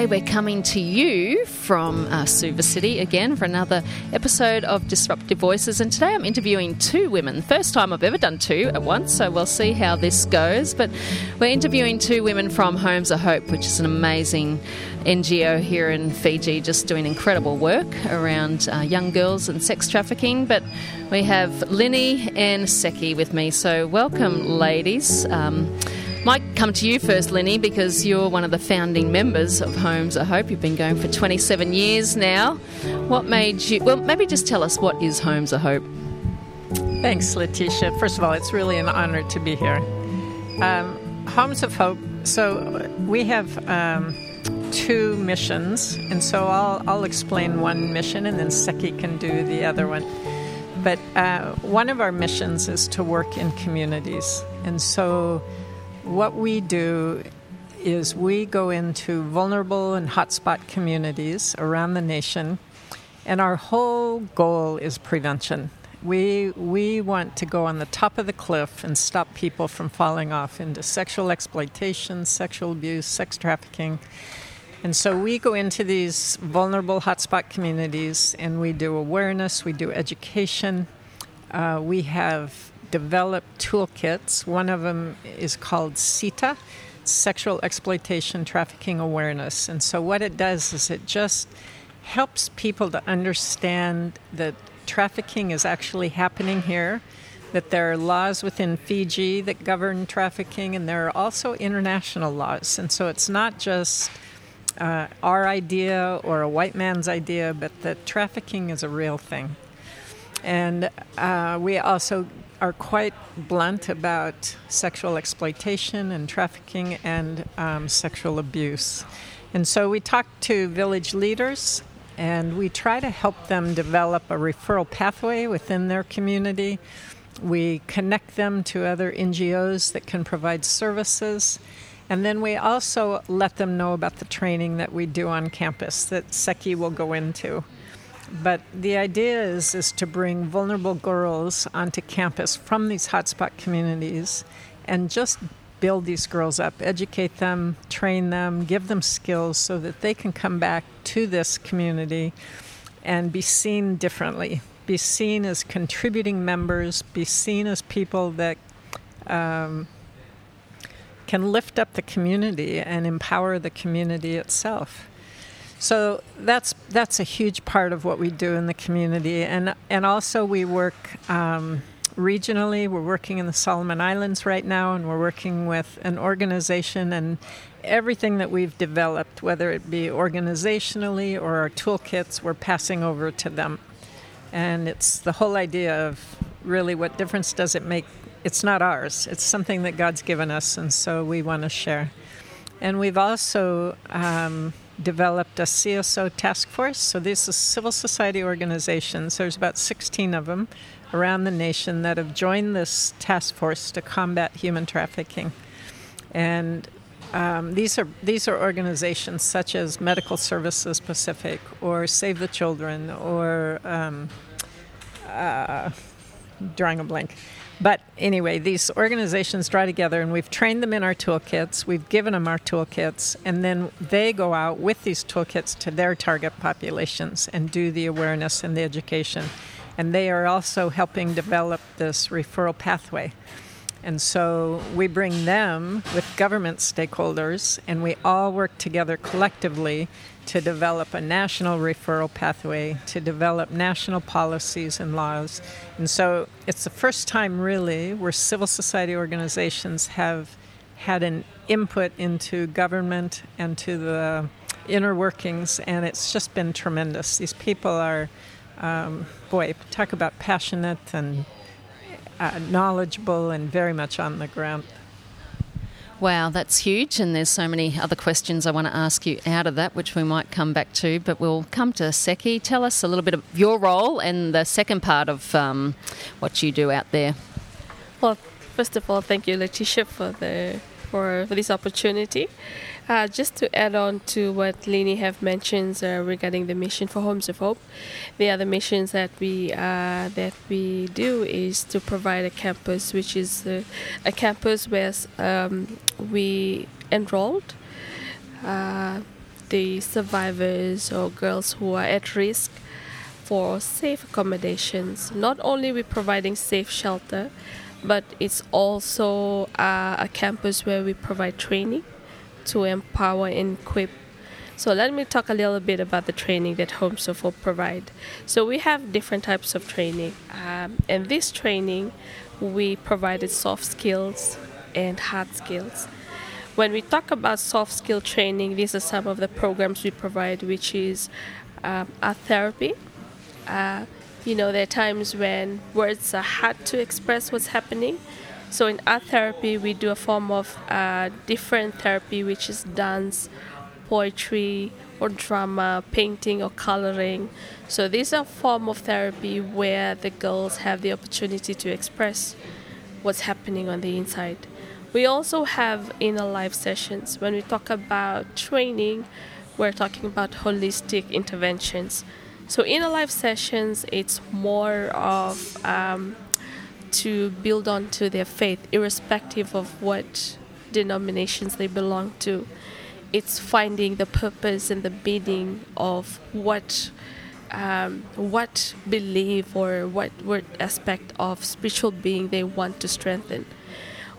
today we're coming to you from uh, Suva City again for another episode of Disruptive Voices. And today I'm interviewing two women. First time I've ever done two at once, so we'll see how this goes. But we're interviewing two women from Homes of Hope, which is an amazing NGO here in Fiji, just doing incredible work around uh, young girls and sex trafficking. But we have Lynnie and Seki with me, so welcome, ladies. Um, might come to you first, Lynnie, because you're one of the founding members of Homes of Hope. You've been going for 27 years now. What made you, well, maybe just tell us what is Homes of Hope? Thanks, Letitia. First of all, it's really an honor to be here. Um, Homes of Hope, so we have um, two missions, and so I'll, I'll explain one mission and then Seki can do the other one. But uh, one of our missions is to work in communities. And so what we do is we go into vulnerable and hotspot communities around the nation, and our whole goal is prevention. We, we want to go on the top of the cliff and stop people from falling off into sexual exploitation, sexual abuse, sex trafficking. And so we go into these vulnerable hotspot communities and we do awareness, we do education. Uh, we have developed toolkits. One of them is called SETA, Sexual Exploitation Trafficking Awareness. And so, what it does is it just helps people to understand that trafficking is actually happening here, that there are laws within Fiji that govern trafficking, and there are also international laws. And so, it's not just uh, our idea or a white man's idea, but that trafficking is a real thing. And uh, we also are quite blunt about sexual exploitation and trafficking and um, sexual abuse. And so we talk to village leaders and we try to help them develop a referral pathway within their community. We connect them to other NGOs that can provide services. And then we also let them know about the training that we do on campus that Seki will go into. But the idea is, is to bring vulnerable girls onto campus from these hotspot communities and just build these girls up, educate them, train them, give them skills so that they can come back to this community and be seen differently, be seen as contributing members, be seen as people that um, can lift up the community and empower the community itself. So that's that's a huge part of what we do in the community, and and also we work um, regionally. We're working in the Solomon Islands right now, and we're working with an organization and everything that we've developed, whether it be organizationally or our toolkits, we're passing over to them. And it's the whole idea of really what difference does it make? It's not ours. It's something that God's given us, and so we want to share. And we've also um, developed a CSO task force. So these are civil society organizations. There's about 16 of them around the nation that have joined this task force to combat human trafficking. And um, these are these are organizations such as Medical Services Pacific or Save the Children or um, uh, drawing a blank. But anyway, these organizations draw together and we've trained them in our toolkits, we've given them our toolkits, and then they go out with these toolkits to their target populations and do the awareness and the education. And they are also helping develop this referral pathway. And so we bring them with government stakeholders, and we all work together collectively to develop a national referral pathway, to develop national policies and laws. And so it's the first time, really, where civil society organizations have had an input into government and to the inner workings, and it's just been tremendous. These people are, um, boy, talk about passionate and uh, knowledgeable and very much on the ground. Wow, that's huge, and there's so many other questions I want to ask you out of that, which we might come back to. But we'll come to Seki. Tell us a little bit of your role and the second part of um, what you do out there. Well, first of all, thank you, Letitia, for the for, for this opportunity. Uh, just to add on to what Lynnie have mentioned uh, regarding the mission for Homes of Hope, the other missions that we uh, that we do is to provide a campus, which is uh, a campus where um, we enrolled uh, the survivors or girls who are at risk for safe accommodations. Not only we providing safe shelter, but it's also uh, a campus where we provide training to empower and equip. So let me talk a little bit about the training that of Hope provide. So we have different types of training, um, and this training we provided soft skills and hard skills. When we talk about soft skill training, these are some of the programs we provide, which is um, art therapy. Uh, you know, there are times when words are hard to express what's happening. So in art therapy, we do a form of uh, different therapy, which is dance, poetry, or drama, painting, or coloring. So these are form of therapy where the girls have the opportunity to express what's happening on the inside. We also have inner life sessions. When we talk about training, we're talking about holistic interventions. So inner life sessions, it's more of um, to build onto their faith, irrespective of what denominations they belong to. It's finding the purpose and the meaning of what um, what belief or what, what aspect of spiritual being they want to strengthen.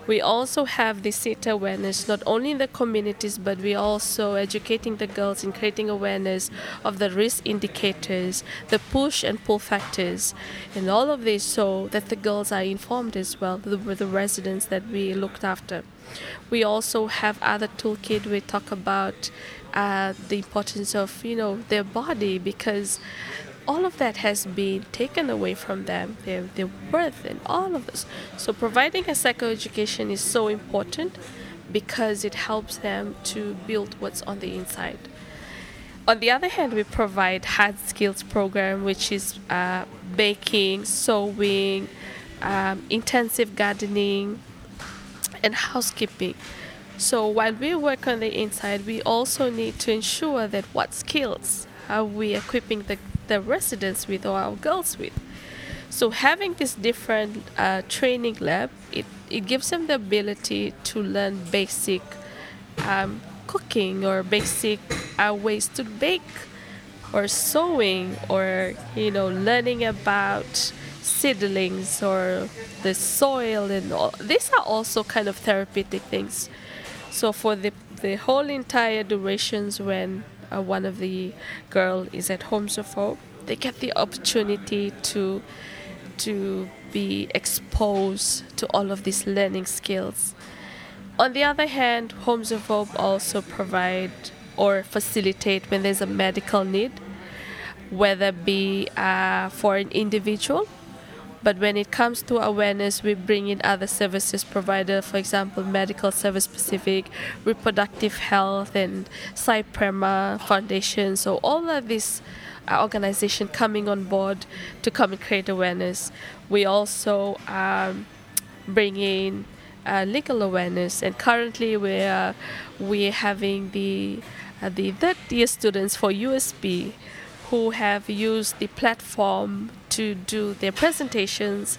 We also have the SETA awareness not only in the communities, but we also educating the girls in creating awareness of the risk indicators, the push and pull factors, and all of this so that the girls are informed as well, the, the residents that we looked after. We also have other toolkit. We talk about uh, the importance of you know their body because all of that has been taken away from them, their, their worth and all of this. So providing a psychoeducation is so important because it helps them to build what's on the inside. On the other hand, we provide hard skills program, which is uh, baking, sewing, um, intensive gardening, and housekeeping. So while we work on the inside, we also need to ensure that what skills are we equipping the the residents with or our girls with. So having this different uh, training lab, it, it gives them the ability to learn basic um, cooking or basic uh, ways to bake or sewing or you know learning about seedlings or the soil and all these are also kind of therapeutic things so for the the whole entire durations when uh, one of the girl is at Homes of Hope, they get the opportunity to to be exposed to all of these learning skills. On the other hand, Homes of Hope also provide or facilitate when there's a medical need, whether be uh, for an individual but when it comes to awareness, we bring in other services provider, for example, Medical Services Pacific, reproductive health, and Cyprema Foundation. So all of these uh, organization coming on board to come and create awareness. We also um, bring in uh, legal awareness, and currently we are we're having the uh, the third year students for USP who have used the platform to do their presentations.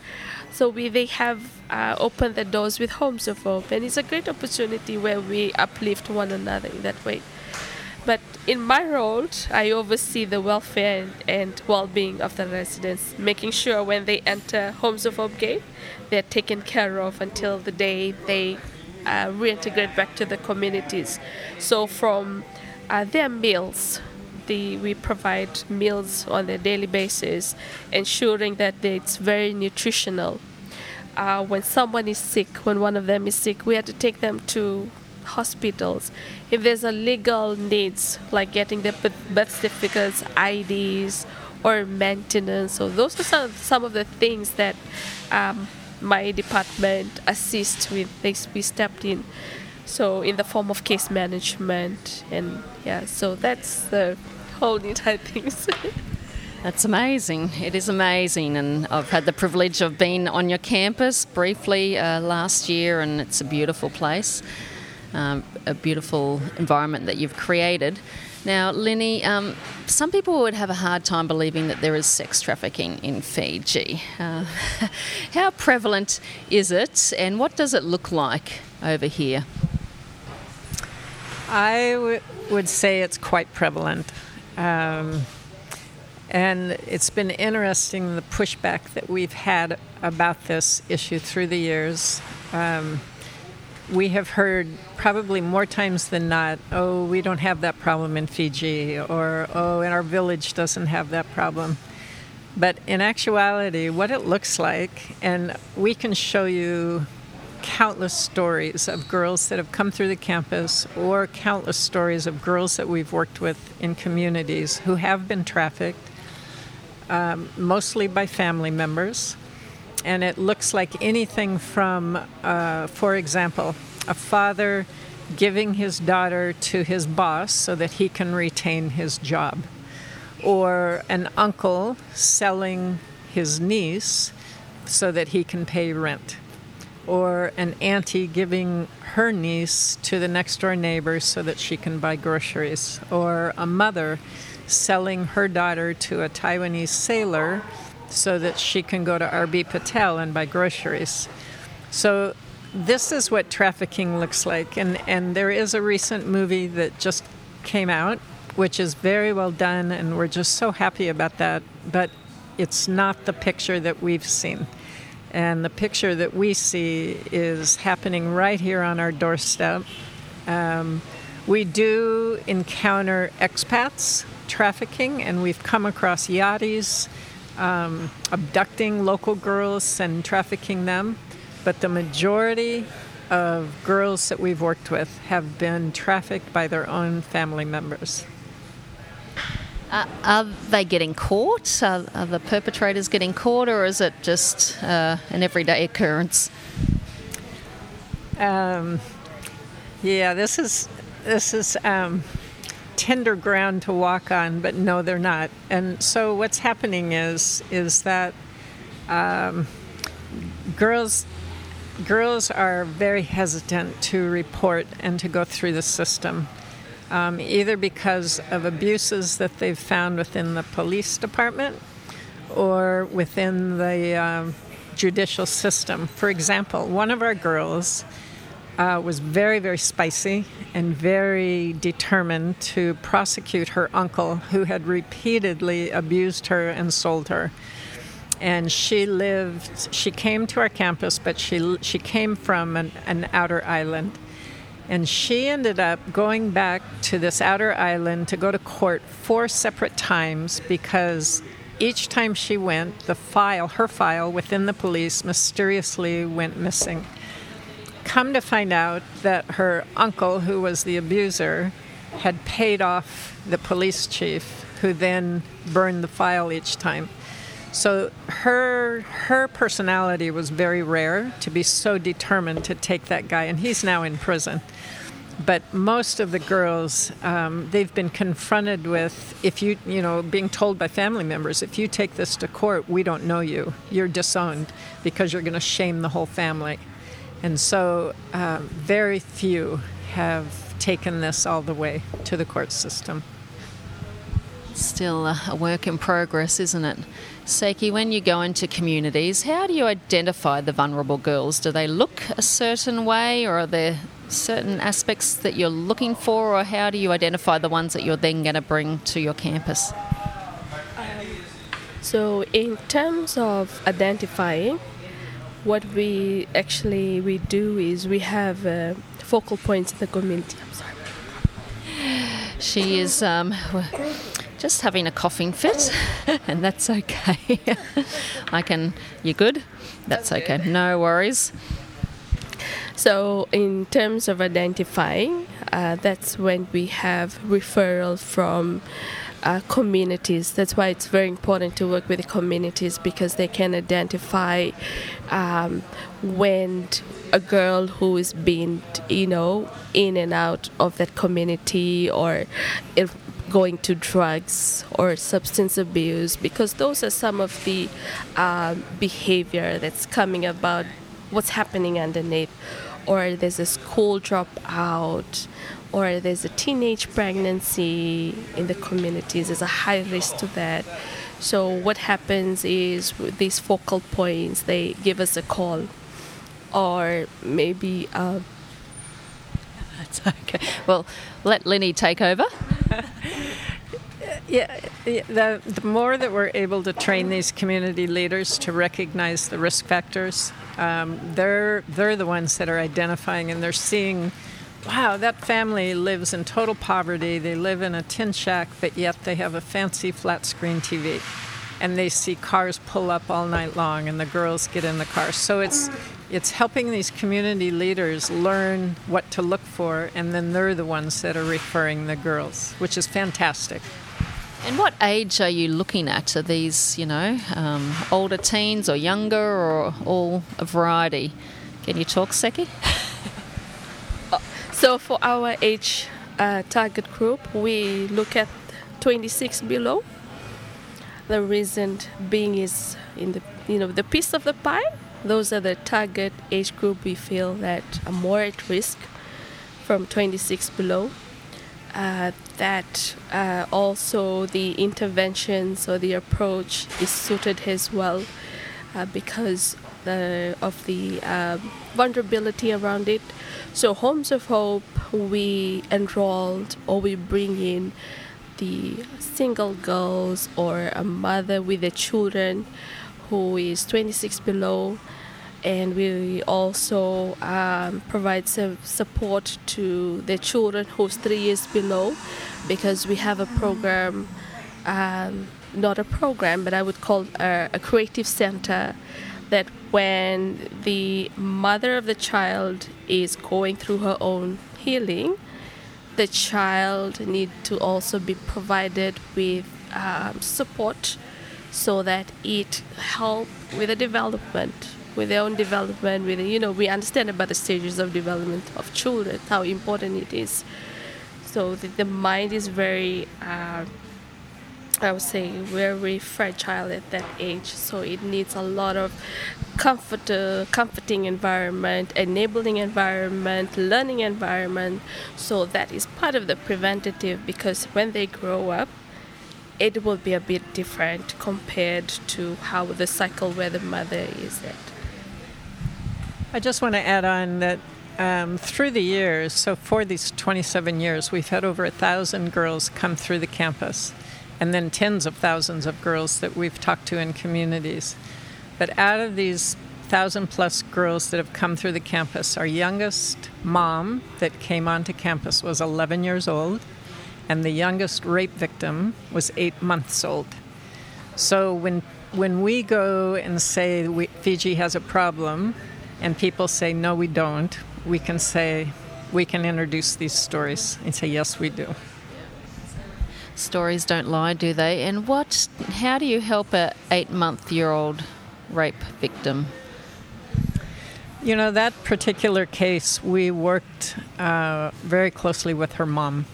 So we they have uh, opened the doors with Homes of Hope, and it's a great opportunity where we uplift one another in that way. But in my role, I oversee the welfare and well-being of the residents, making sure when they enter Homes of Hope Gate, they're taken care of until the day they uh, reintegrate back to the communities. So from uh, their meals the we provide meals on a daily basis, ensuring that it's very nutritional. Uh, when someone is sick, when one of them is sick, we have to take them to hospitals. If there's a legal needs like getting their birth certificates, IDs, or maintenance, so those are some, some of the things that um, my department assists with. They we stepped in so in the form of case management and yeah so that's the whole entire things That's amazing. It is amazing, and I've had the privilege of being on your campus briefly uh, last year, and it's a beautiful place, um, a beautiful environment that you've created. Now, Lynnie, um, some people would have a hard time believing that there is sex trafficking in Fiji. Uh, how prevalent is it, and what does it look like over here? I would would say it's quite prevalent. Um, and it's been interesting the pushback that we've had about this issue through the years. Um, we have heard probably more times than not, oh, we don't have that problem in Fiji, or oh, and our village doesn't have that problem. But in actuality, what it looks like, and we can show you countless stories of girls that have come through the campus, or countless stories of girls that we've worked with in communities who have been trafficked, um, mostly by family members. And it looks like anything from, uh, for example, a father giving his daughter to his boss so that he can retain his job, or an uncle selling his niece so that he can pay rent, or an auntie giving her niece to the next door neighbor so that she can buy groceries, or a mother selling her daughter to a Taiwanese sailor so that she can go to RB Patel and buy groceries. So this is what trafficking looks like. And, and there is a recent movie that just came out, which is very well done, and we're just so happy about that. But it's not the picture that we've seen. And the picture that we see is happening right here on our doorstep. Um, we do encounter expats trafficking, and we've come across yachties um, abducting local girls and trafficking them, but the majority of girls that we've worked with have been trafficked by their own family members. Uh, are they getting caught? Are, are, the perpetrators getting caught, or is it just uh, an everyday occurrence? Um, yeah, this is this is um, tender ground to walk on, but no, they're not. And so what's happening is is that um, girls girls are very hesitant to report and to go through the system, um, either because of abuses that they've found within the police department or within the um, judicial system. For example, one of our girls uh, was very, very spicy and very determined to prosecute her uncle, who had repeatedly abused her and sold her. And she lived, she came to our campus, but she, she came from an, an outer island. And she ended up going back to this outer island to go to court four separate times because each time she went, the file, her file within the police, mysteriously went missing come to find out that her uncle, who was the abuser, had paid off the police chief, who then burned the file each time. So her her personality was very rare to be so determined to take that guy, and he's now in prison. But most of the girls, um, they've been confronted with if you you know being told by family members, if you take this to court, we don't know you, you're disowned because you're going to shame the whole family. And so, uh, very few have taken this all the way to the court system. Still a work in progress, isn't it? Seki, when you go into communities, how do you identify the vulnerable girls? Do they look a certain way, or are there certain aspects that you're looking for, or how do you identify the ones that you're then going to bring to your campus? Um, so, in terms of identifying, what we actually we do is we have uh, focal points in the community. I'm sorry. She is um, just having a coughing fit, and that's okay. I can. You good? That's, okay. No worries. So, in terms of identifying, uh, that's when we have referral from uh, communities. That's why it's very important to work with the communities because they can identify um, when a girl who is being, you know, in and out of that community or if going to drugs or substance abuse because those are some of the uh, behavior that's coming about what's happening underneath or there's a school dropout or there's a teenage pregnancy in the communities, there's a high risk to that. So what happens is with these focal points, they give us a call, or maybe uh, okay. Well, let Lynnie take over. Yeah, the, the more that we're able to train these community leaders to recognize the risk factors, um, they're they're the ones that are identifying and they're seeing, wow, that family lives in total poverty. They live in a tin shack, but yet they have a fancy flat screen TV, and they see cars pull up all night long, and the girls get in the car. So it's it's helping these community leaders learn what to look for, and then they're the ones that are referring the girls, which is fantastic. And what age are you looking at? Are these, you know, um, older teens or younger or all a variety? Can you talk, Seki? So for our age uh, target group, we look at 26 below. The reason being is in the you know the piece of the pie. Those are the target age group we feel that are more at risk from 26 below. Uh, that uh, also the interventions or the approach is suited as well uh, because the, of the um, vulnerability around it. So, Homes of Hope, we enrolled or we bring in the single girls or a mother with the children who is 26 below and we also um, provide some support to the children who's three years below because we have a program um, not a program but i would call a, a creative center that when the mother of the child is going through her own healing the child need to also be provided with um, support so that it help with the development with their own development with you know we understand about the stages of development of children how important it is so the, the mind is very uh, I would say very fragile at that age, so it needs a lot of comfort, uh, comforting environment, enabling environment, learning environment. So that is part of the preventative because when they grow up, it will be a bit different compared to how the cycle where the mother is at. I just want to add on that um, through the years, so for these 27 years, we've had over a thousand girls come through the campus, and then tens of thousands of girls that we've talked to in communities. But out of these thousand plus girls that have come through the campus, our youngest mom that came onto campus was 11 years old, and the youngest rape victim was eight months old. So when when we go and say we, Fiji has a problem, and people say no, we don't, we can say we can introduce these stories and say yes, we do. Stories don't lie, do they? And what? How do you help a eight-month-year-old rape victim? You know that particular case, we worked uh, very closely with her mom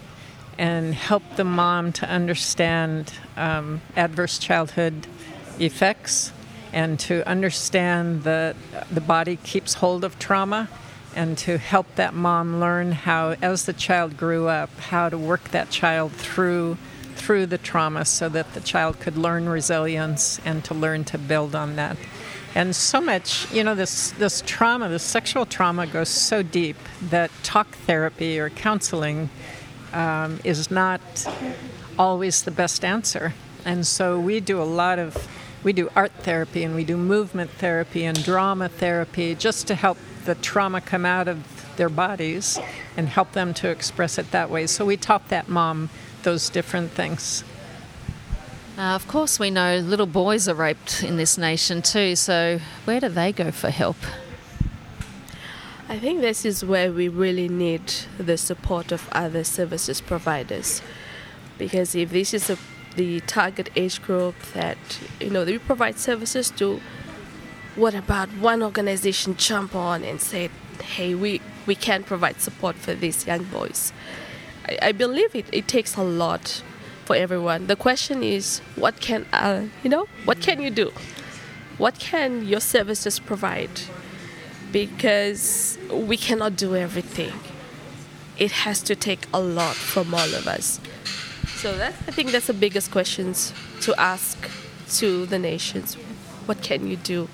and helped the mom to understand um, adverse childhood effects and to understand that the body keeps hold of trauma and to help that mom learn how as the child grew up how to work that child through through the trauma so that the child could learn resilience and to learn to build on that. And so much you know this this trauma this sexual trauma goes so deep that talk therapy or counseling um, is not always the best answer. And so we do a lot of we do art therapy and we do movement therapy and drama therapy just to help the trauma come out of their bodies and help them to express it that way. So we taught that mom those different things. Uh, of course, we know little boys are raped in this nation too, so where do they go for help? I think this is where we really need the support of other services providers. Because if this is a, the target age group that, you know, we provide services to, what about one organization jump on and say, hey, we, we can provide support for these young boys? I, I believe it, it takes a lot for everyone. The question is, what can, uh, you know, what can you do? What can your services provide? Because we cannot do everything. It has to take a lot from all of us. So that I think that's the biggest questions to ask to the nations. What can you do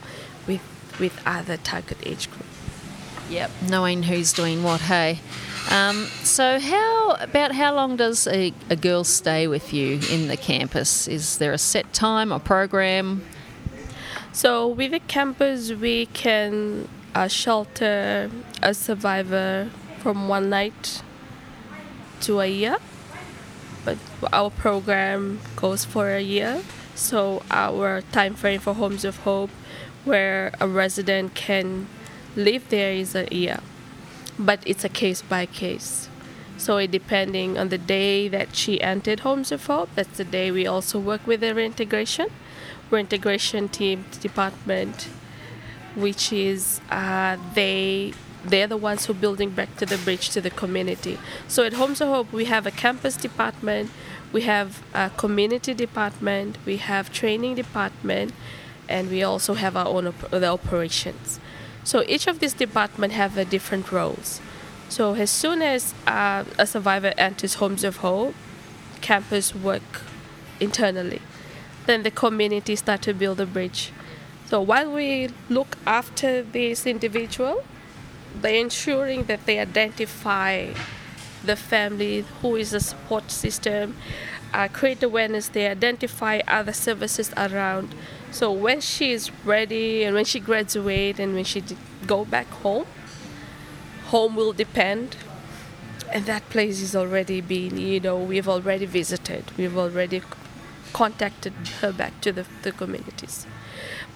with with other target age group? Yep, knowing who's doing what, hey. Um, so, how about how long does a, a girl stay with you in the campus? Is there a set time or program? So with the campus, we can uh, shelter a survivor from one night to a year. But our program goes for a year. So our time frame for Homes of Hope, where a resident can live there, is a year. But it's a case by case. So it depending on the day that she entered Homes of Hope, that's the day we also work with the reintegration reintegration team department, which is uh, they they're the ones who are building back to the bridge to the community. So at Homes of Hope, we have a campus department, we have a community department, we have training department, and we also have our own op- the operations. So each of these departments have a different roles. So as soon as uh, a survivor enters Homes of Hope, campus work internally then the community start to build a bridge. So while we look after this individual, they're ensuring that they identify the family, who is the support system, uh, create awareness, they identify other services around. So when she is ready and when she graduates and when she go back home, home will depend. And that place is already been, you know, we've already visited, we've already contacted her back to the, the communities.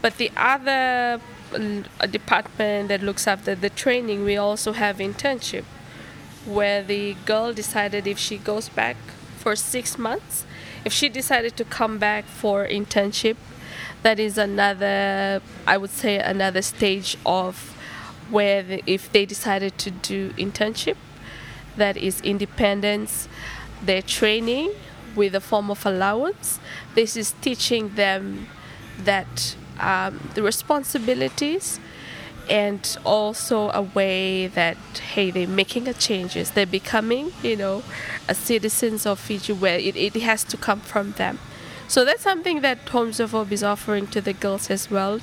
But the other uh, department that looks after the training, we also have internship, where the girl decided if she goes back for six months, if she decided to come back for internship, that is another, I would say, another stage of where the, if they decided to do internship, that is independence, their training with a form of allowance. This is teaching them that um, the responsibilities and also a way that hey they're making a changes. They're becoming you know a citizens of fiji where it, it has to come from them so that's something that Homes of Hope is offering to the girls as well.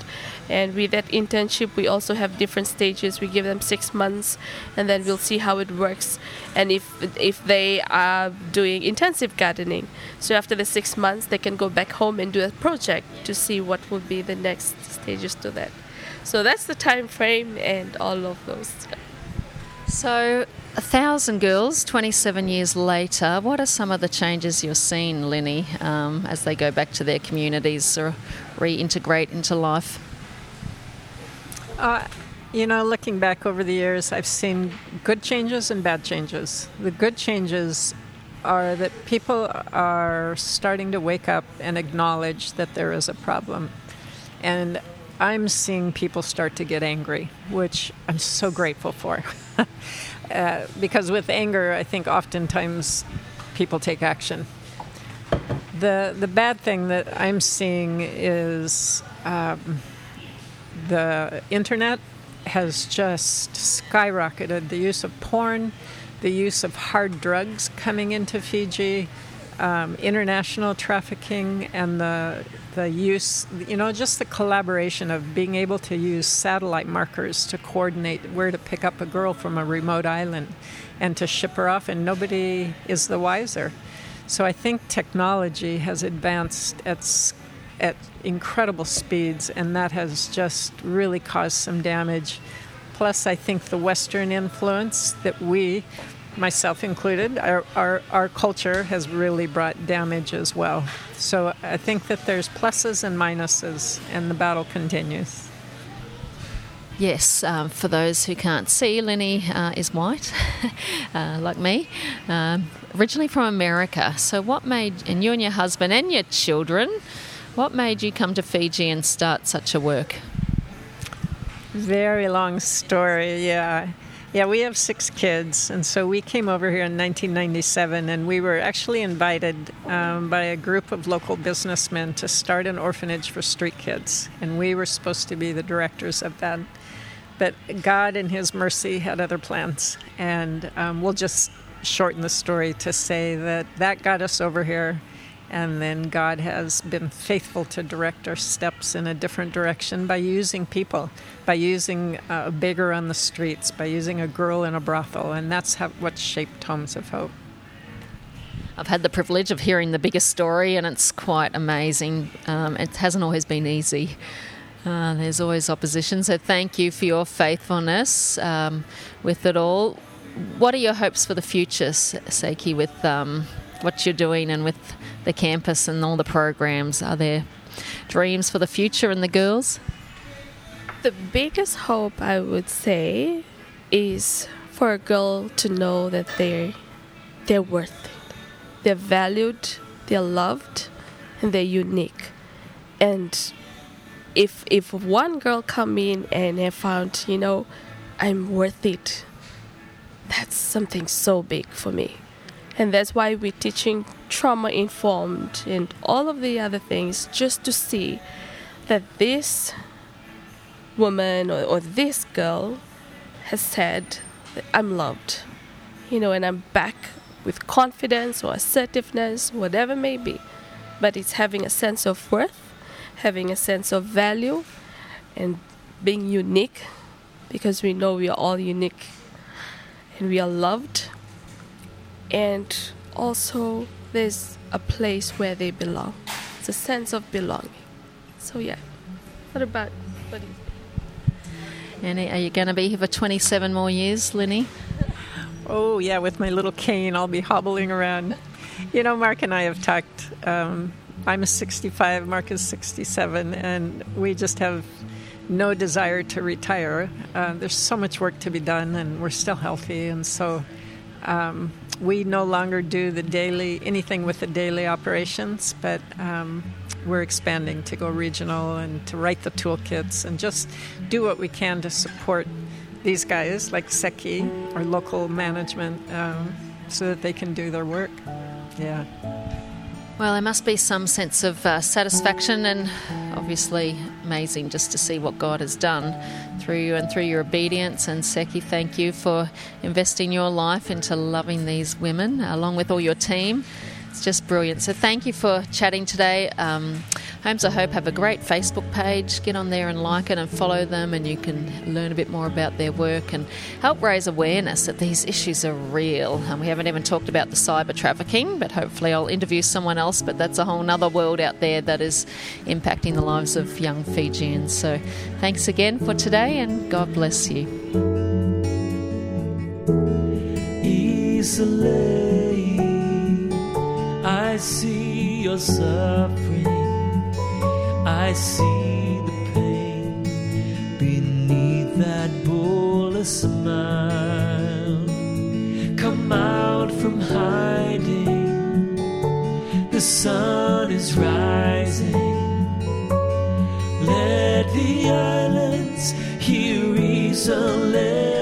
And with that internship, we also have different stages. We give them six months, and then we'll see how it works. And if if they are doing intensive gardening, so after the six months, they can go back home and do a project to see what will be the next stages to that. So that's the time frame and all of those. So a thousand girls, 27 years later, what are some of the changes you're seeing, Lynnie, um, as they go back to their communities or reintegrate into life? Uh, you know, looking back over the years, I've seen good changes and bad changes. The good changes are that people are starting to wake up and acknowledge that there is a problem. And I'm seeing people start to get angry, which I'm so grateful for. Uh, because with anger, I think oftentimes people take action. The the bad thing that I'm seeing is um, the internet has just skyrocketed. The use of porn, the use of hard drugs coming into Fiji, um, international trafficking, and the the use, you know, just the collaboration of being able to use satellite markers to coordinate where to pick up a girl from a remote island and to ship her off, and nobody is the wiser. So I think technology has advanced at, at incredible speeds, and that has just really caused some damage. Plus, I think the Western influence that we myself included, our, our, our culture has really brought damage as well. So I think that there's pluses and minuses, and the battle continues. Yes, um, for those who can't see, Lynnie uh, is white, uh, like me, um, originally from America. So, what made, and you and your husband and your children, what made you come to Fiji and start such a work? Very long story, yeah. Yeah, we have six kids, and so we came over here in 1997, and we were actually invited um, by a group of local businessmen to start an orphanage for street kids, and we were supposed to be the directors of that. But God, in His mercy, had other plans, and um, we'll just shorten the story to say that that got us over here, And then God has been faithful to direct our steps in a different direction by using people, by using a beggar on the streets, by using a girl in a brothel. And that's how, what shaped Homes of Hope. I've had the privilege of hearing the biggest story, and it's quite amazing. Um, it hasn't always been easy. Uh, there's always opposition, so thank you for your faithfulness um, with it all. What are your hopes for the future, Seki, with um, what you're doing and with the campus and all the programs? Are there dreams for the future and the girls? The biggest hope I would say is for a girl to know that they're they're worth it they're valued, they're loved, and they're unique. And if if one girl come in and have found, you know, I'm worth it, that's something so big for me. And that's why we're teaching trauma informed and all of the other things just to see that this woman or, or this girl has said, I'm loved, you know, and I'm back with confidence or assertiveness, whatever may be. But it's having a sense of worth, having a sense of value, and being unique because we know we are all unique and we are loved. And also, there's a place where they belong. It's a sense of belonging. So, yeah. What about what is and are you going to be here for 27 more years, Lynnie? Oh, yeah, with my little cane, I'll be hobbling around. You know, Mark and I have talked. Um, I'm a 65, Mark is 67, and we just have no desire to retire. Uh, there's so much work to be done, and we're still healthy, and so um, we no longer do the daily anything with the daily operations, but um, we're expanding to go regional and to write the toolkits and just do what we can to support these guys, like Seki or local management, um, so that they can do their work. Yeah. Well, there must be some sense of uh, satisfaction and obviously amazing just to see what God has done through you and through your obedience. And Seki, thank you for investing your life into loving these women along with all your team. It's just brilliant. So thank you for chatting today. Um, Homes of Hope have a great Facebook page. Get on there and like it and follow them, and you can learn a bit more about their work and help raise awareness that these issues are real. And we haven't even talked about the cyber trafficking, but hopefully I'll interview someone else. But that's a whole other world out there that is impacting the lives of young Fijians. So thanks again for today, and God bless you. Easily. I see your suffering. I see the pain beneath that bullish smile. Come out from hiding. The sun is rising. Let the islands hear reason.